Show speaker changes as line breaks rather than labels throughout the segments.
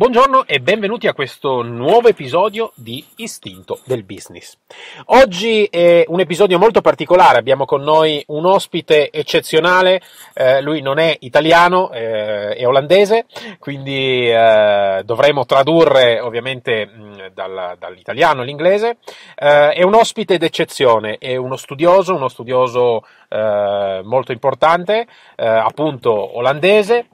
Buongiorno e benvenuti a questo nuovo episodio di Istinto del Business. Oggi è un episodio molto particolare, abbiamo con noi un ospite eccezionale, eh, lui non è italiano, eh, è olandese, quindi eh, dovremo tradurre ovviamente mh, dal, dall'italiano all'inglese. Eh, è un ospite d'eccezione, è uno studioso, uno studioso eh, molto importante, eh, appunto olandese.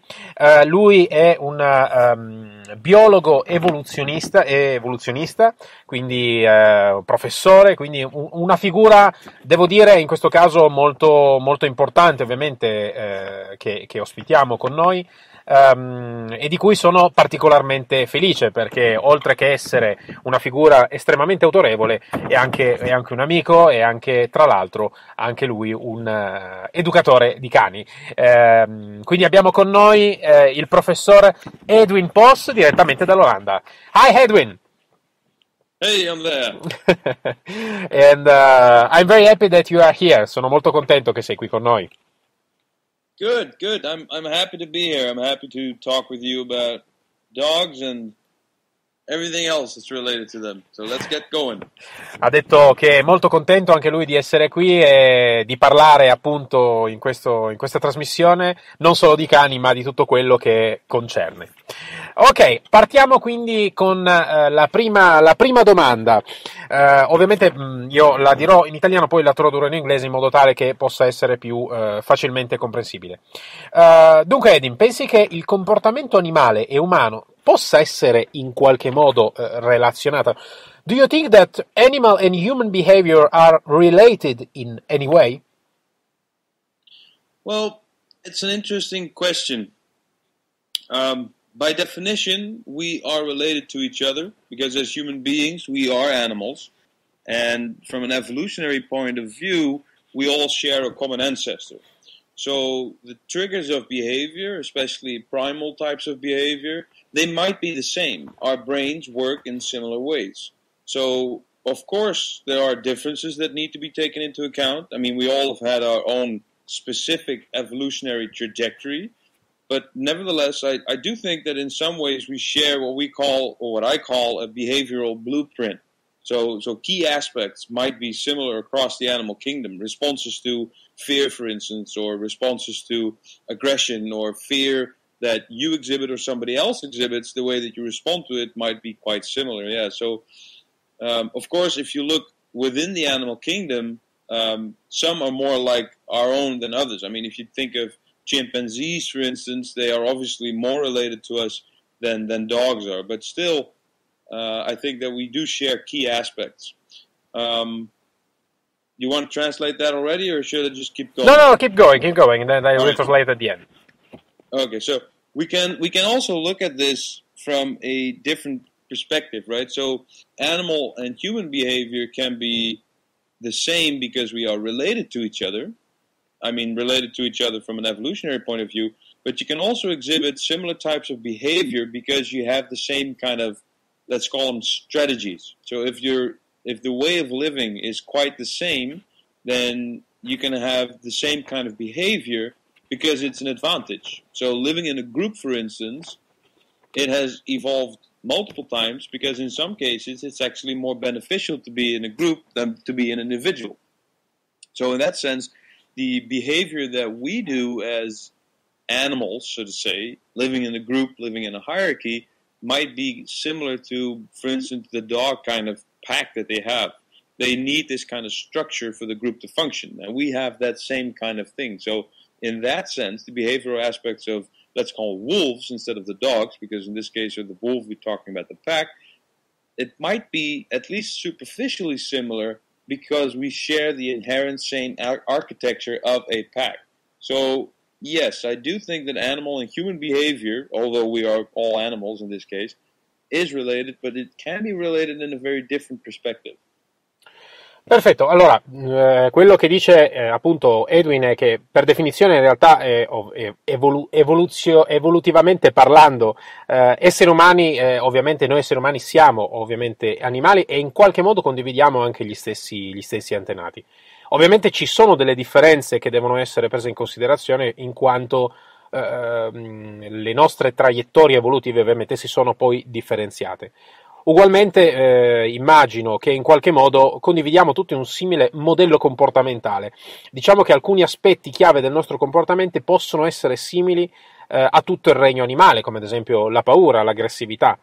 lui è un um, biologo evoluzionista, evoluzionista quindi eh, professore, quindi un, una figura, devo dire, in questo caso molto, molto importante, ovviamente, eh, che, che ospitiamo con noi um, e di cui sono particolarmente felice perché oltre che essere una figura estremamente autorevole è anche, è anche un amico e anche tra l'altro anche lui un uh, educatore di cani. Uh, quindi abbiamo con noi uh, il professor Edwin Poss direttamente dall'Olanda. Hi Edwin!
Hey, I'm there.
and uh, I'm very happy that you are here. Sono molto contento che sei qui con noi.
Good, good. I'm I'm happy to be here. I'm happy to talk with you about dogs and everything else that's related to them. So let's get going.
Ha detto che è molto contento anche lui di essere qui e di parlare appunto in, questo, in questa trasmissione non solo di cani ma di tutto quello che concerne. Ok, partiamo quindi con uh, la, prima, la, prima, domanda. Uh, ovviamente mh, mm, io la dirò in italiano, poi la tradurrò in inglese in modo tale che possa essere più uh, facilmente comprensibile. dunque, Edin, pensi che il comportamento animale e umano possa essere in qualche modo relazionato? Do you think that animal and human behavior are related in any way?
Well, it's an interesting question. Um, by definition, we are related to each other because as human beings, we are animals. And from an evolutionary point of view, we all share a common ancestor. So the triggers of behavior, especially primal types of behavior, they might be the same. Our brains work in similar ways. So, of course, there are differences that need to be taken into account. I mean, we all have had our own specific evolutionary trajectory. But nevertheless, I, I do think that in some ways we share what we call, or what I call, a behavioral blueprint. So, so key aspects might be similar across the animal kingdom. Responses to fear, for instance, or responses to aggression or fear that you exhibit or somebody else exhibits, the way that you respond to it might be quite similar. Yeah. So, um, of course, if you look within the animal kingdom, um, some are more like our own than others. I mean, if you think of chimpanzees, for instance, they are obviously more related to us than, than dogs are. But still, uh, I think that we do share key aspects. Um, you want to translate that already, or should I just keep going?
No, no, keep going, keep going, and then I will translate at the end.
Okay, so we can we can also look at this from a different perspective, right? So animal and human behavior can be the same because we are related to each other, I mean, related to each other from an evolutionary point of view, but you can also exhibit similar types of behavior because you have the same kind of, let's call them strategies. So if you're, if the way of living is quite the same, then you can have the same kind of behavior because it's an advantage. So living in a group, for instance, it has evolved multiple times because in some cases it's actually more beneficial to be in a group than to be an individual. So in that sense, the behavior that we do as animals, so to say, living in a group, living in a hierarchy, might be similar to, for instance, the dog kind of pack that they have. They need this kind of structure for the group to function, and we have that same kind of thing. So, in that sense, the behavioral aspects of let's call wolves instead of the dogs, because in this case, of the wolf, we're talking about the pack. It might be at least superficially similar because we share the inherent same architecture of a pack. So, yes, I do think that animal and human behavior, although we are all animals in this case, is related, but it can be related in a very different perspective.
Perfetto, allora eh, quello che dice eh, appunto Edwin è che per definizione in realtà è, è evolu- evolutivamente parlando eh, esseri umani, eh, ovviamente noi esseri umani siamo ovviamente animali e in qualche modo condividiamo anche gli stessi, gli stessi antenati. Ovviamente ci sono delle differenze che devono essere prese in considerazione in quanto ehm, le nostre traiettorie evolutive ovviamente si sono poi differenziate. Ugualmente eh, immagino che in qualche modo condividiamo tutti un simile modello comportamentale. Diciamo che alcuni aspetti chiave del nostro comportamento possono essere simili eh, a tutto il regno animale, come ad esempio la paura, l'aggressività.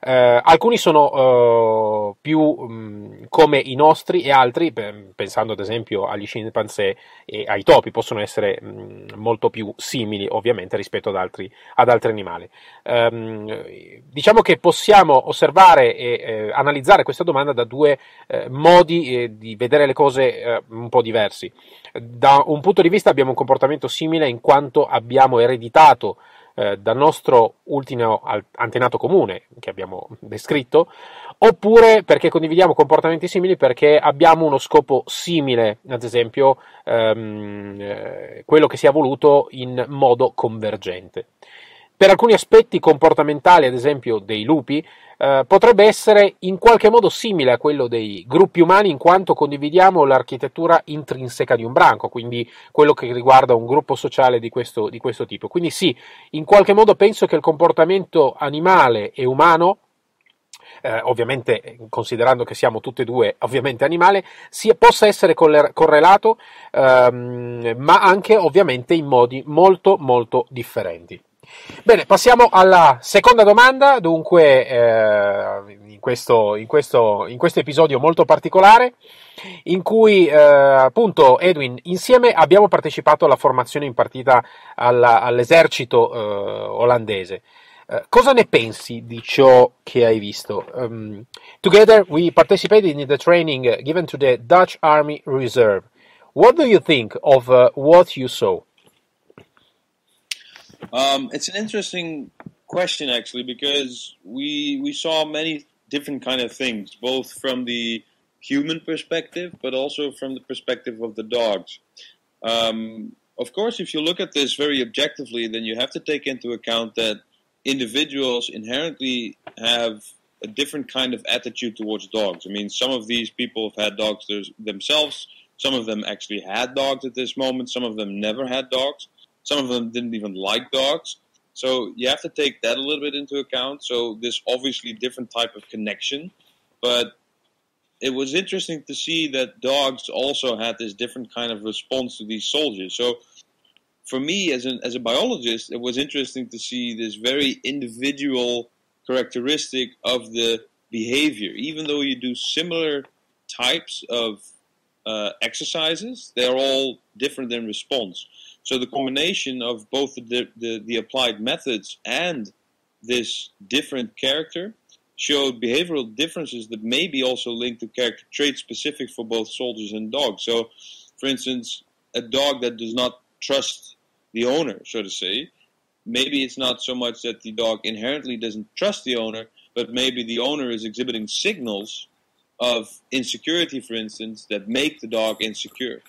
Eh, alcuni sono eh, più mh, mm, come i nostri e altri, pensando ad esempio agli scimpanzé e ai topi, possono essere mh, mm, molto più simili ovviamente rispetto ad altri, ad altri animali. Um, diciamo che possiamo osservare e eh, analizzare questa domanda da due eh, modi eh, di vedere le cose eh, un po' diversi. Da un punto di vista abbiamo un comportamento simile in quanto abbiamo ereditato eh, dal nostro ultimo antenato comune che abbiamo descritto, oppure perché condividiamo comportamenti simili perché abbiamo uno scopo simile, ad esempio ehm, eh, quello che si è voluto in modo convergente. Per alcuni aspetti comportamentali, ad esempio dei lupi, eh, potrebbe essere in qualche modo simile a quello dei gruppi umani in quanto condividiamo l'architettura intrinseca di un branco, quindi quello che riguarda un gruppo sociale di questo, di questo tipo. Quindi sì, in qualche modo penso che il comportamento animale e umano eh, ovviamente considerando che siamo tutti e due ovviamente animali, sia, possa essere correlato, ehm, ma anche ovviamente in modi molto molto differenti. Bene, passiamo alla seconda domanda, dunque eh, in, questo, in, questo, in, questo, episodio molto particolare in cui eh, appunto Edwin insieme abbiamo partecipato alla formazione in partita alla, all'esercito eh, olandese. Uh, cosa ne pensi di ciò che hai visto? Um, together we participated in the training given to the Dutch Army Reserve. What do you think of uh, what you saw?
Um, it's an interesting question actually because we we saw many different kind of things, both from the human perspective, but also from the perspective of the dogs. Um, of course, if you look at this very objectively, then you have to take into account that individuals inherently have a different kind of attitude towards dogs. I mean, some of these people have had dogs themselves. Some of them actually had dogs at this moment. Some of them never had dogs. Some of them didn't even like dogs. So you have to take that a little bit into account. So this obviously different type of connection, but it was interesting to see that dogs also had this different kind of response to these soldiers. So for me as an as a biologist, it was interesting to see this very individual characteristic of the behavior. Even though you do similar types of uh, exercises, they're all different in response. So the combination of both the, the, the applied methods and this different character showed behavioral differences that may be also linked to character traits specific for both soldiers and dogs. So, for instance, a dog that does not trust the owner, so to say, maybe it's not so much that the dog inherently doesn't trust the owner, but maybe the owner is exhibiting signals of insecurity, for instance, that make the dog insecure.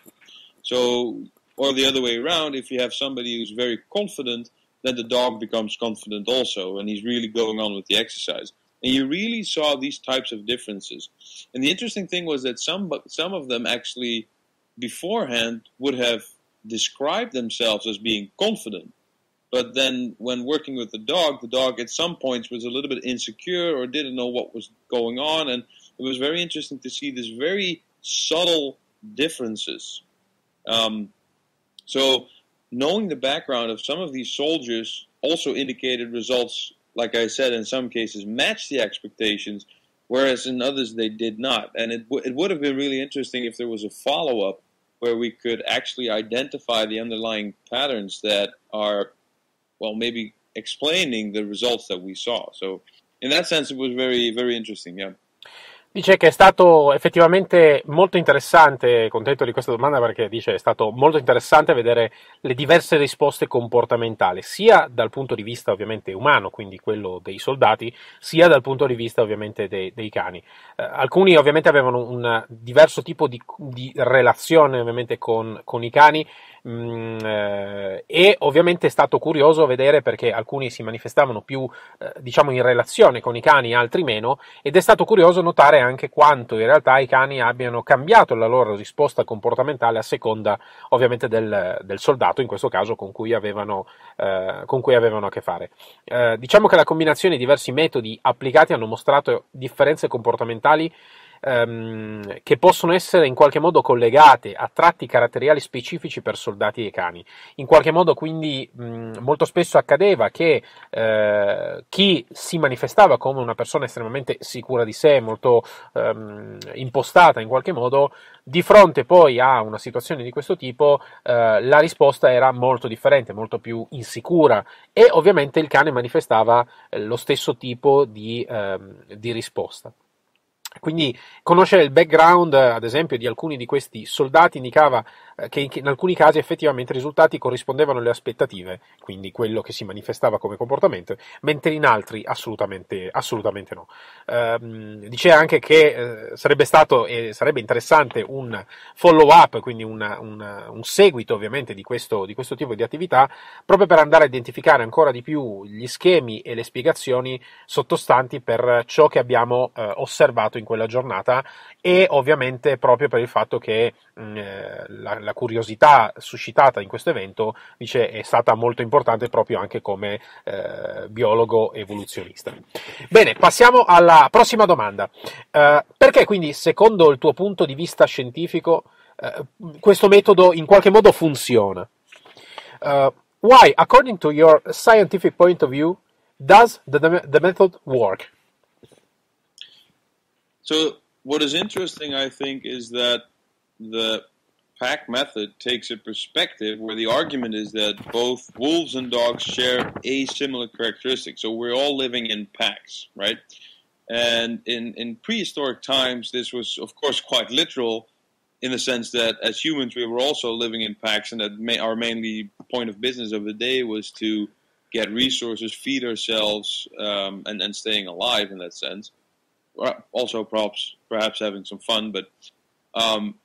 So or the other way around, if you have somebody who's very confident, then the dog becomes confident also, and he's really going on with the exercise. And you really saw these types of differences. And the interesting thing was that some some of them actually beforehand would have described themselves as being confident. But then when working with the dog, the dog at some points was a little bit insecure or didn't know what was going on. And it was very interesting to see these very subtle differences. Um, so knowing the background of some of these soldiers also indicated results, like I said, in some cases matched the expectations, whereas in others they did not. And it, w- it would have been really interesting if there was a follow up where we could actually identify the underlying patterns that are, well, maybe explaining the results that we saw. So in that sense, it was very, very interesting. Yeah.
Dice che è stato effettivamente molto interessante, contento di questa domanda perché dice è stato molto interessante vedere le diverse risposte comportamentali, sia dal punto di vista ovviamente umano, quindi quello dei soldati, sia dal punto di vista ovviamente dei, dei cani. Eh, alcuni ovviamente avevano un diverso tipo di, di relazione ovviamente con, con i cani, Mm, eh, e ovviamente è stato curioso vedere perché alcuni si manifestavano più eh, diciamo in relazione con i cani, altri meno, ed è stato curioso notare anche quanto in realtà i cani abbiano cambiato la loro risposta comportamentale a seconda ovviamente del, del soldato, in questo caso con cui avevano, eh, con cui avevano a che fare. Eh, diciamo che la combinazione di diversi metodi applicati hanno mostrato differenze comportamentali ehm, che possono essere in qualche modo collegate a tratti caratteriali specifici per soldati e cani. In qualche modo quindi mh, molto spesso accadeva che eh, chi si manifestava come una persona estremamente sicura di sé, molto ehm, impostata in qualche modo, di fronte poi a una situazione di questo tipo eh, la risposta era molto differente, molto più insicura e ovviamente il cane manifestava lo stesso tipo di, ehm, di risposta. Quindi conoscere il background, ad esempio, di alcuni di questi soldati indicava eh, che in alcuni casi effettivamente i risultati corrispondevano alle aspettative, quindi quello che si manifestava come comportamento, mentre in altri assolutamente, assolutamente no. Ehm, dice anche che eh, sarebbe stato e sarebbe interessante un follow up, quindi una, una, un seguito ovviamente di questo, di questo tipo di attività, proprio per andare a identificare ancora di più gli schemi e le spiegazioni sottostanti per ciò che abbiamo eh, osservato in quella giornata e ovviamente proprio per il fatto che mh, mm, eh, la, la, curiosità suscitata in questo evento dice, è stata molto importante proprio anche come eh, biologo evoluzionista. Bene, passiamo alla prossima domanda. Uh, perché quindi, secondo il tuo punto di vista scientifico, uh, questo metodo in qualche modo funziona? Uh, why, according to your scientific point of view, does the, the method work?
So what is interesting, I think, is that the pack method takes a perspective where the argument is that both wolves and dogs share a similar characteristic. So we're all living in packs, right? And in, in prehistoric times, this was, of course, quite literal in the sense that as humans, we were also living in packs, and that may, our mainly point of business of the day was to get resources, feed ourselves, um, and, and staying alive in that sense also perhaps perhaps having some fun. But um,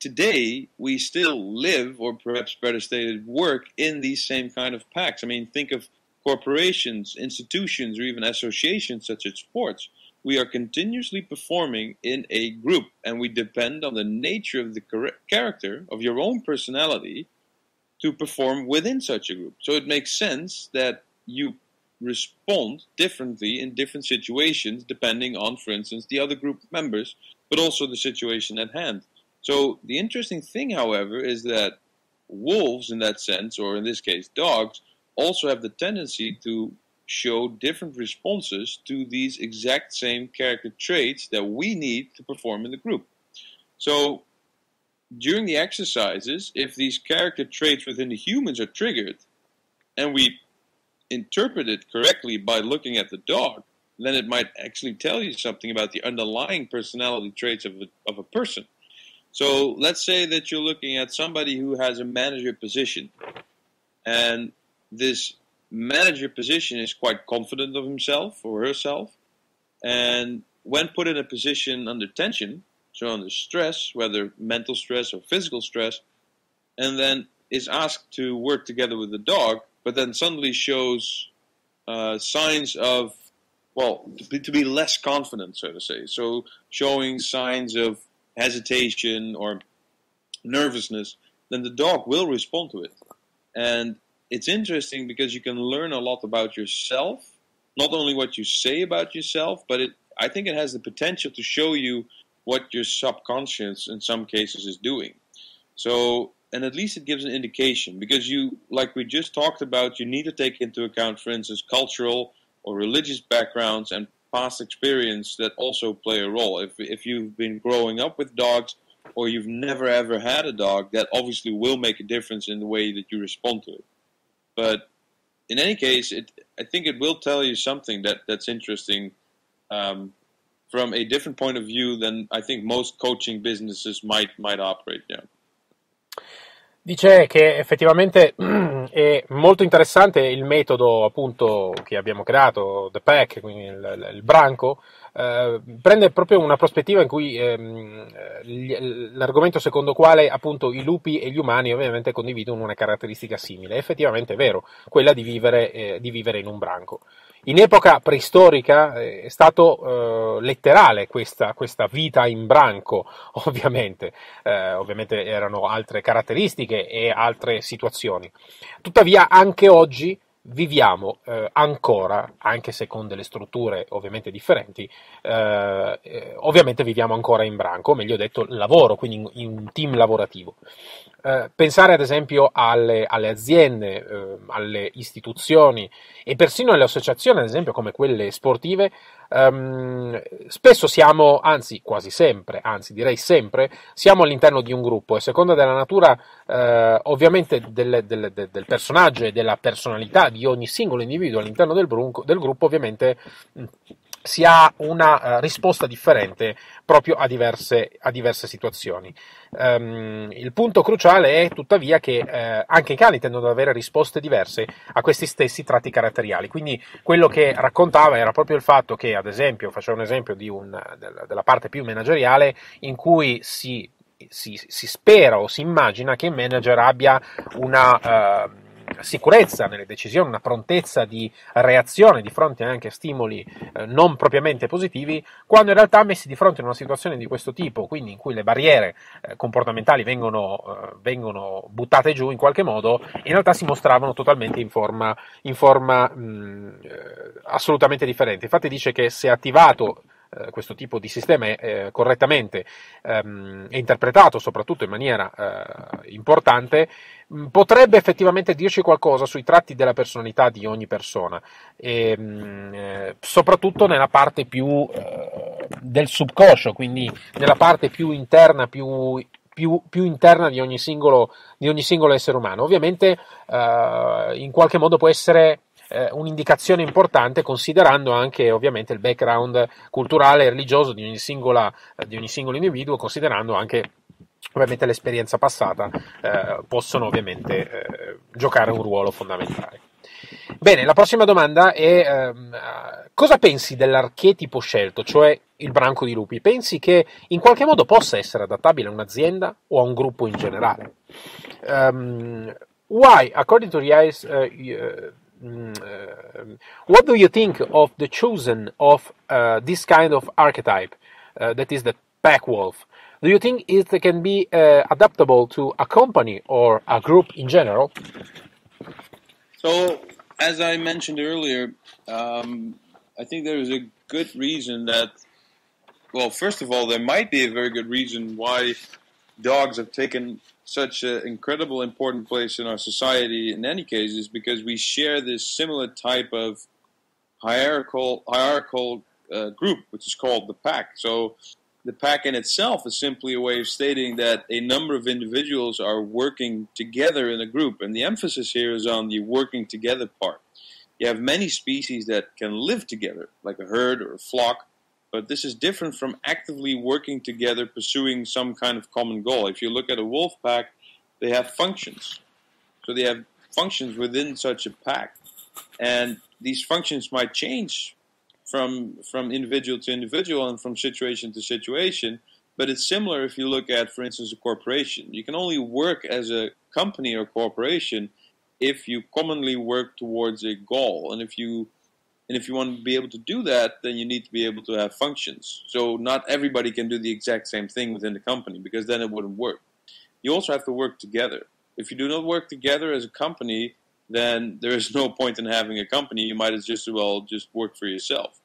today we still live, or perhaps better stated, work in these same kind of packs. I mean, think of corporations, institutions, or even associations such as sports. We are continuously performing in a group, and we depend on the nature of the character of your own personality to perform within such a group. So it makes sense that you respond differently in different situations depending on, for instance, the other group members, but also the situation at hand. So the interesting thing, however, is that wolves, in that sense, or in this case, dogs, also have the tendency to show different responses to these exact same character traits that we need to perform in the group. So during the exercises, if these character traits within the humans are triggered, and we interpret it correctly by looking at the dog, then it might actually tell you something about the underlying personality traits of a, of a person. So let's say that you're looking at somebody who has a manager position, and this manager position is quite confident of himself or herself, and when put in a position under tension, so under stress, whether mental stress or physical stress, and then is asked to work together with the dog, but then suddenly shows uh, signs of, well, to be, to be, less confident, so to say. So showing signs of hesitation or nervousness, then the dog will respond to it. And it's interesting because you can learn a lot about yourself, not only what you say about yourself, but it, I think it has the potential to show you what your subconscious in some cases is doing. So and at least it gives an indication because you, like we just talked about, you need to take into account, for instance, cultural or religious backgrounds and past experience that also play a role. If if you've been growing up with dogs or you've never ever had a dog, that obviously will make a difference in the way that you respond to it. But in any case, it I think it will tell you something that that's interesting. Um, from a different point of view than I think most coaching businesses might might operate. Yeah.
Dice che effettivamente è molto interessante il metodo appunto che abbiamo creato, The Pack, quindi il, il branco, eh, prende proprio una prospettiva in cui ehm, l'argomento secondo quale appunto i lupi e gli umani ovviamente condividono una caratteristica simile. Effettivamente è vero, quella di vivere, eh, di vivere in un branco. In epoca preistorica eh, è stato eh, letterale questa, questa, vita in branco, ovviamente. Eh, ovviamente erano altre caratteristiche e altre situazioni. Tuttavia, anche oggi viviamo eh, ancora, anche se con delle strutture ovviamente differenti, eh, eh, ovviamente viviamo ancora in branco, o meglio detto lavoro, quindi in, in un team lavorativo. Eh, pensare ad esempio alle, alle aziende, eh, alle istituzioni e persino alle associazioni, ad esempio come quelle sportive, ehm, spesso siamo, anzi quasi sempre, anzi direi sempre, siamo all'interno di un gruppo e seconda della natura eh, ovviamente del, del, del, personaggio e della personalità di ogni singolo individuo all'interno del, brunco, del gruppo, ovviamente si ha una uh, risposta differente proprio a diverse, a diverse situazioni. Um, il punto cruciale è tuttavia che uh, anche i cani tendono ad avere risposte diverse a questi stessi tratti caratteriali. Quindi quello che raccontava era proprio il fatto che, ad esempio, faceva un esempio un, della parte più manageriale in cui si, si, si, spera o si immagina che il manager abbia una. Uh, sicurezza nelle decisioni, una prontezza di reazione di fronte anche a stimoli eh, non propriamente positivi, quando in realtà messi di fronte a una situazione di questo tipo, quindi in cui le barriere eh, comportamentali vengono, eh, vengono, buttate giù in qualche modo, in realtà si mostravano totalmente in forma, in forma mh, eh, assolutamente differente. Infatti dice che se attivato eh, questo tipo di sistema eh, correttamente ehm, interpretato soprattutto in maniera eh, importante, mh, potrebbe effettivamente dirci qualcosa sui tratti della personalità di ogni persona, e, mh, eh, soprattutto nella parte più del subconscio, quindi nella parte più interna, più più, più, interna di ogni, singolo, di ogni singolo essere umano. Ovviamente eh, in qualche modo può essere eh, un'indicazione importante considerando anche ovviamente il background culturale e religioso di ogni, singola, di ogni singolo individuo, considerando anche ovviamente l'esperienza passata, eh, possono ovviamente eh, giocare un ruolo fondamentale. Bene, la prossima domanda è ehm, cosa pensi dell'archetipo scelto, cioè il branco di lupi? Pensi che in qualche modo possa essere adattabile a un'azienda o a un gruppo in generale? Um, why, according to the eyes, uh, uh, what do you think of the chosen of uh, this kind of archetype uh, that is the pack wolf? Do you think it can be uh, adaptable to a company or a group in general?
So, as I mentioned earlier, um, I think there is a good reason that, well, first of all, there might be a very good reason why dogs have taken such an incredible important place in our society in any case is because we share this similar type of hierarchical hierarchical uh, group, which is called the pack. So the pack in itself is simply a way of stating that a number of individuals are working together in a group, and the emphasis here is on the working together part. You have many species that can live together, like a herd or a flock, but this is different from actively working together, pursuing some kind of common goal. If you look at a wolf pack, they have functions. So they have functions within such a pack. And these functions might change from, from individual to individual and from situation to situation. But it's similar if you look at, for instance, a corporation. You can only work as a company or corporation if you commonly work towards a goal. And if you and if you want to be able to do that, then you need to be able to have functions. So not everybody can do the exact same thing within the company because then it wouldn't work. You also have to work together. If you do not work together as a company, then there is no point in having a company. You might as just as well just work for yourself.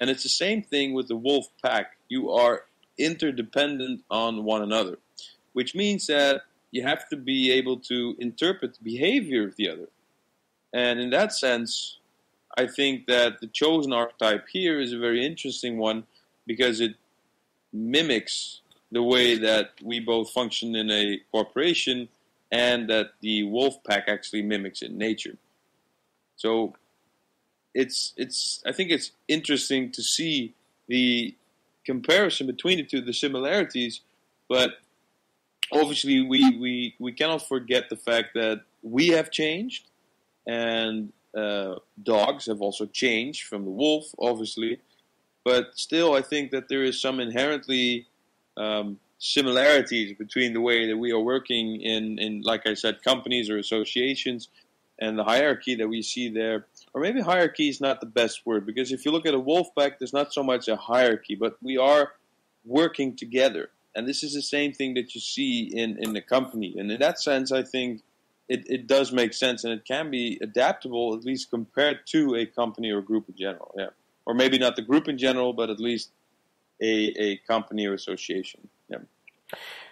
And it's the same thing with the wolf pack. You are interdependent on one another, which means that you have to be able to interpret the behavior of the other. And in that sense, I think that the chosen archetype here is a very interesting one because it mimics the way that we both function in a corporation and that the wolf pack actually mimics in nature. So it's it's I think it's interesting to see the comparison between the two, the similarities, but obviously we, we, we cannot forget the fact that we have changed and uh, dogs have also changed from the wolf, obviously. But still, I think that there is some inherently um, similarities between the way that we are working in, in, like I said, companies or associations and the hierarchy that we see there. Or maybe hierarchy is not the best word because if you look at a wolf pack, there's not so much a hierarchy, but we are working together. And this is the same thing that you see in, in the company. And in that sense, I think it, it does make sense and it can be adaptable, at least compared to a company or group in general. Yeah. Or maybe not the group in general, but at least a, a company or association. Yeah.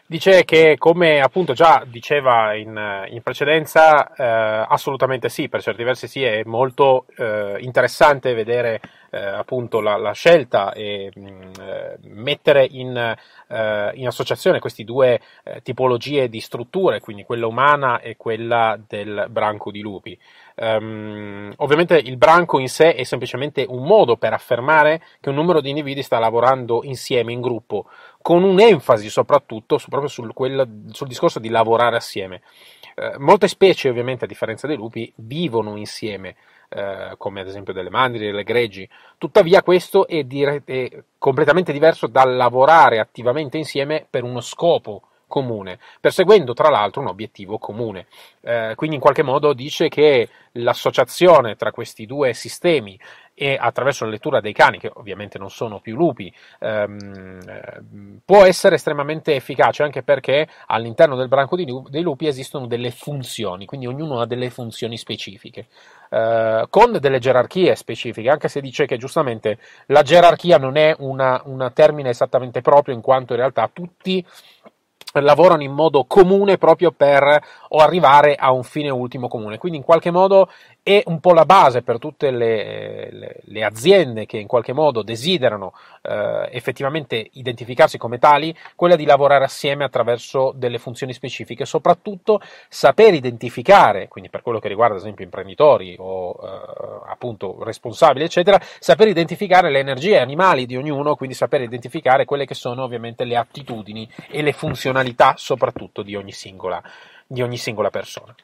Dice che, come appunto già diceva in, in precedenza, eh, assolutamente sì, per certi versi sì, è molto eh, interessante vedere eh, appunto la, la, scelta e mh, mm, eh, mettere in, eh, in, associazione queste due eh, tipologie di strutture, quindi quella umana e quella del branco di lupi. Um, ovviamente il branco in sé è semplicemente un modo per affermare che un numero di individui sta lavorando insieme, in gruppo, con un'enfasi soprattutto proprio sul, quel, sul, discorso di lavorare assieme. Uh, molte specie, ovviamente, a differenza dei lupi, vivono insieme, uh, come ad esempio delle mandrie, delle greggi. Tuttavia, questo è, dire- è completamente diverso dal lavorare attivamente insieme per uno scopo comune, perseguendo tra l'altro un obiettivo comune. Eh, quindi in qualche modo dice che l'associazione tra questi due sistemi e attraverso la lettura dei cani, che ovviamente non sono più lupi, ehm, può essere estremamente efficace anche perché all'interno del branco dei lupi esistono delle funzioni, quindi ognuno ha delle funzioni specifiche, eh, con delle gerarchie specifiche, anche se dice che giustamente la gerarchia non è un termine esattamente proprio, in quanto in realtà tutti lavorano in modo comune proprio per arrivare a un fine ultimo comune. Quindi in qualche modo è un po' la base per tutte le, le, le aziende che in qualche modo desiderano eh, effettivamente identificarsi come tali, quella di lavorare assieme attraverso delle funzioni specifiche, soprattutto saper identificare, quindi per quello che riguarda ad esempio imprenditori o eh, appunto responsabili, eccetera, saper identificare le energie animali di ognuno, quindi saper identificare quelle che sono ovviamente le attitudini e le funzionalità soprattutto di ogni singola, di ogni singola persona.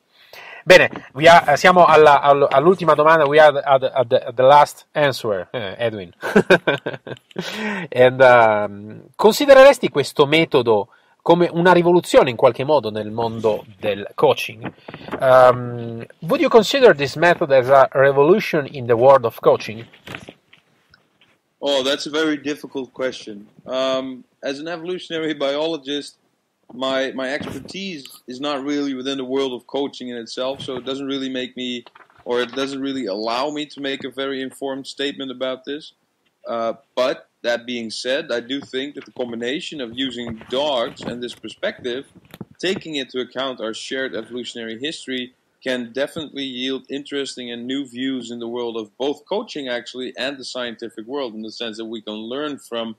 Bene, are, siamo alla, all'ultima domanda, we are at, at, at the, last answer, eh, Edwin. And, um, considereresti questo metodo come una rivoluzione in qualche modo nel mondo del coaching? Um, would you consider this method as a revolution in the world of coaching?
Oh, that's a very difficult question. Um, as an evolutionary biologist, my my expertise is not really within the world of coaching in itself, so it doesn't really make me, or it doesn't really allow me to make a very informed statement about this. Uh, but that being said, I do think that the combination of using dogs and this perspective, taking into account our shared evolutionary history, can definitely yield interesting and new views in the world of both coaching, actually, and the scientific world, in the sense that we can learn from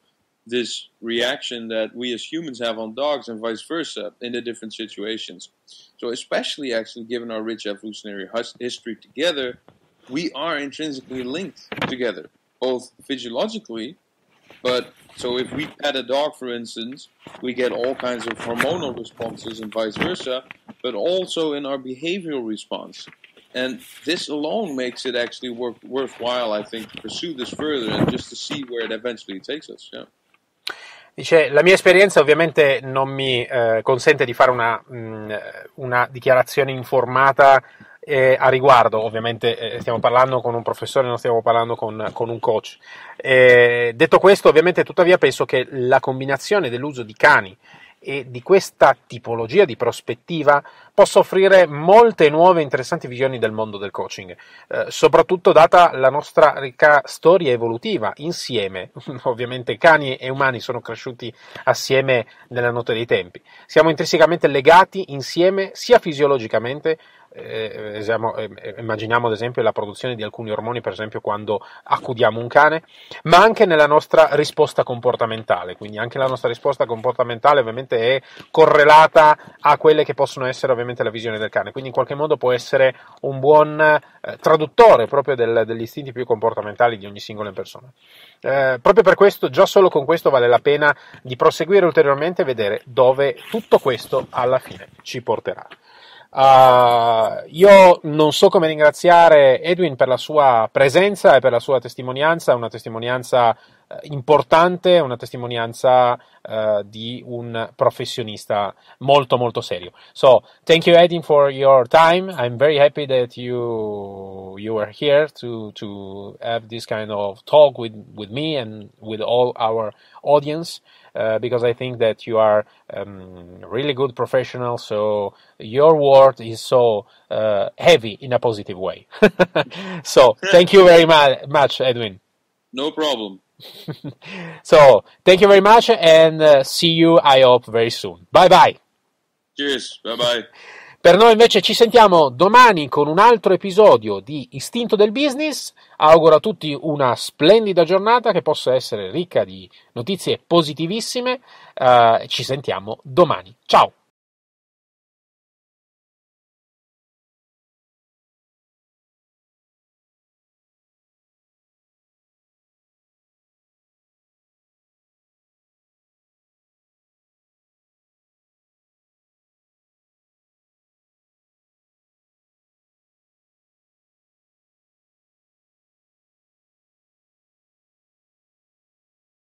this reaction that we as humans have on dogs and vice versa in the different situations. So, especially actually given our rich evolutionary history together, we are intrinsically linked together, both physiologically, but so if we pet a dog, for instance, we get all kinds of hormonal responses and vice versa, but also in our behavioral response. And this alone makes it actually worth, worthwhile, I think, to pursue this further and just to see where it eventually takes us. Yeah.
Dice, la mia esperienza ovviamente non mi eh, consente di fare una, mh, mm, una dichiarazione informata eh, a riguardo, ovviamente eh, stiamo parlando con un professore, non stiamo parlando con, con un coach. Eh, detto questo, ovviamente tuttavia penso che la combinazione dell'uso di cani e di questa tipologia di prospettiva possa offrire molte nuove e interessanti visioni del mondo del coaching, eh, soprattutto data la nostra ricca storia evolutiva insieme. Ovviamente cani e umani sono cresciuti assieme nella notte dei tempi. Siamo intrinsecamente legati insieme sia fisiologicamente eh, esiamo, eh, immaginiamo ad esempio la produzione di alcuni ormoni, per esempio quando accudiamo un cane, ma anche nella nostra risposta comportamentale, quindi anche la nostra risposta comportamentale ovviamente è correlata a quelle che possono essere ovviamente la visione del cane, quindi in qualche modo può essere un buon eh, traduttore proprio del, degli istinti più comportamentali di ogni singola persona. Eh, proprio per questo, già solo con questo vale la pena di proseguire ulteriormente e vedere dove tutto questo alla fine ci porterà. Uh, io non so come ringraziare Edwin per la sua presenza e per la sua testimonianza, una testimonianza uh, importante, una testimonianza uh, di un professionista molto molto serio. So, thank you Edwin for your time. I'm very happy that you you were here to to have this kind of talk with with me and with all our audience. Uh, because I think that you are um, really good professional. So your word is so uh, heavy in a positive way. so thank you very ma- much, Edwin.
No problem.
so thank you very much and uh, see you, I hope, very soon. Bye bye.
Cheers. Bye bye.
Per noi invece ci sentiamo domani con un altro episodio di Istinto del Business. Auguro a tutti una splendida giornata che possa essere ricca di notizie positivissime. Uh, ci sentiamo domani. Ciao!